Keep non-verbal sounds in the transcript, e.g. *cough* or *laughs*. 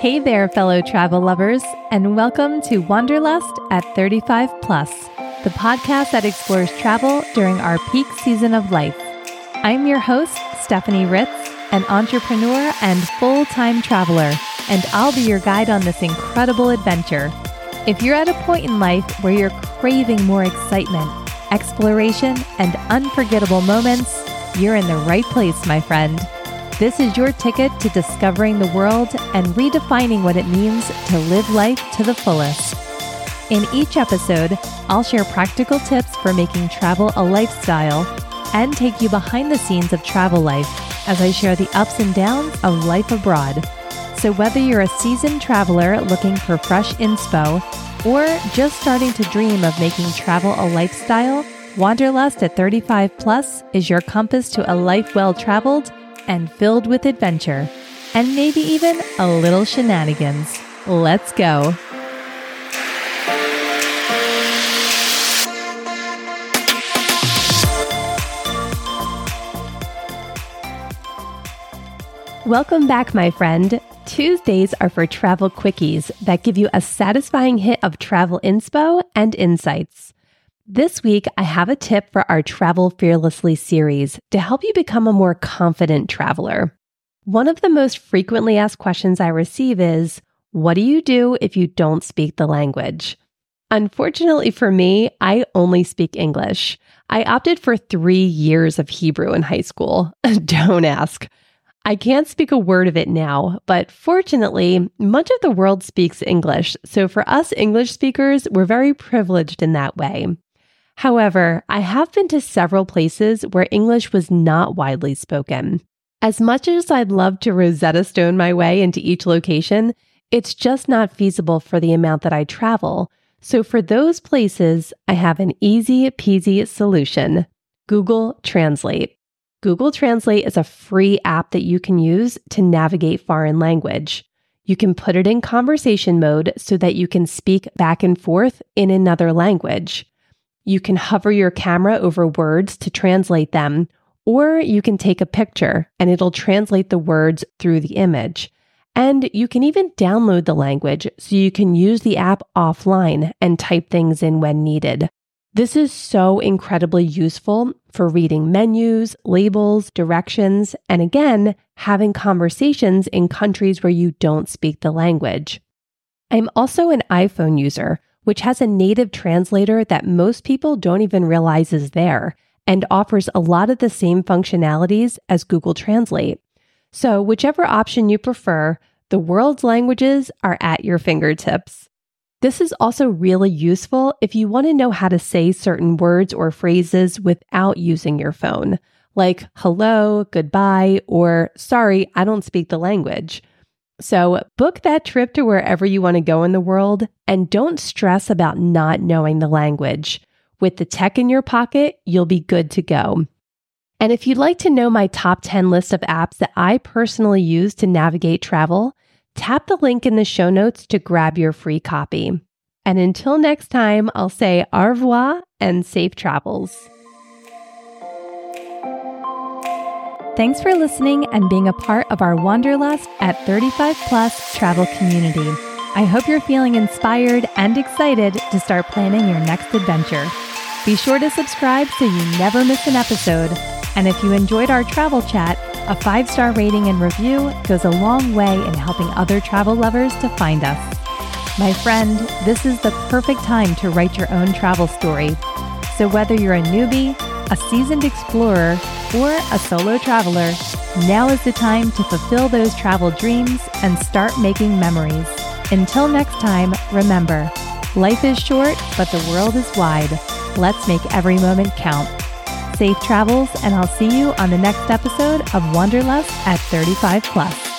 Hey there, fellow travel lovers, and welcome to Wanderlust at 35 Plus, the podcast that explores travel during our peak season of life. I'm your host, Stephanie Ritz, an entrepreneur and full time traveler, and I'll be your guide on this incredible adventure. If you're at a point in life where you're craving more excitement, exploration, and unforgettable moments, you're in the right place, my friend. This is your ticket to discovering the world and redefining what it means to live life to the fullest. In each episode, I'll share practical tips for making travel a lifestyle and take you behind the scenes of travel life as I share the ups and downs of life abroad. So, whether you're a seasoned traveler looking for fresh inspo or just starting to dream of making travel a lifestyle, Wanderlust at 35 Plus is your compass to a life well traveled and filled with adventure, and maybe even a little shenanigans. Let's go. Welcome back, my friend. Tuesdays are for travel quickies that give you a satisfying hit of travel inspo and insights. This week, I have a tip for our Travel Fearlessly series to help you become a more confident traveler. One of the most frequently asked questions I receive is What do you do if you don't speak the language? Unfortunately for me, I only speak English. I opted for three years of Hebrew in high school. *laughs* don't ask. I can't speak a word of it now, but fortunately, much of the world speaks English. So for us English speakers, we're very privileged in that way. However, I have been to several places where English was not widely spoken. As much as I'd love to Rosetta Stone my way into each location, it's just not feasible for the amount that I travel. So for those places, I have an easy peasy solution Google Translate. Google Translate is a free app that you can use to navigate foreign language. You can put it in conversation mode so that you can speak back and forth in another language. You can hover your camera over words to translate them, or you can take a picture and it'll translate the words through the image. And you can even download the language so you can use the app offline and type things in when needed. This is so incredibly useful for reading menus, labels, directions, and again, having conversations in countries where you don't speak the language. I'm also an iPhone user, which has a native translator that most people don't even realize is there and offers a lot of the same functionalities as Google Translate. So, whichever option you prefer, the world's languages are at your fingertips. This is also really useful if you want to know how to say certain words or phrases without using your phone, like hello, goodbye, or sorry, I don't speak the language. So, book that trip to wherever you want to go in the world and don't stress about not knowing the language. With the tech in your pocket, you'll be good to go. And if you'd like to know my top 10 list of apps that I personally use to navigate travel, tap the link in the show notes to grab your free copy. And until next time, I'll say au revoir and safe travels. Thanks for listening and being a part of our Wanderlust at 35 Plus travel community. I hope you're feeling inspired and excited to start planning your next adventure. Be sure to subscribe so you never miss an episode. And if you enjoyed our travel chat, a five star rating and review goes a long way in helping other travel lovers to find us. My friend, this is the perfect time to write your own travel story. So whether you're a newbie, a seasoned explorer, or a solo traveler, now is the time to fulfill those travel dreams and start making memories. Until next time, remember life is short, but the world is wide. Let's make every moment count. Safe travels, and I'll see you on the next episode of Wanderlust at 35 Plus.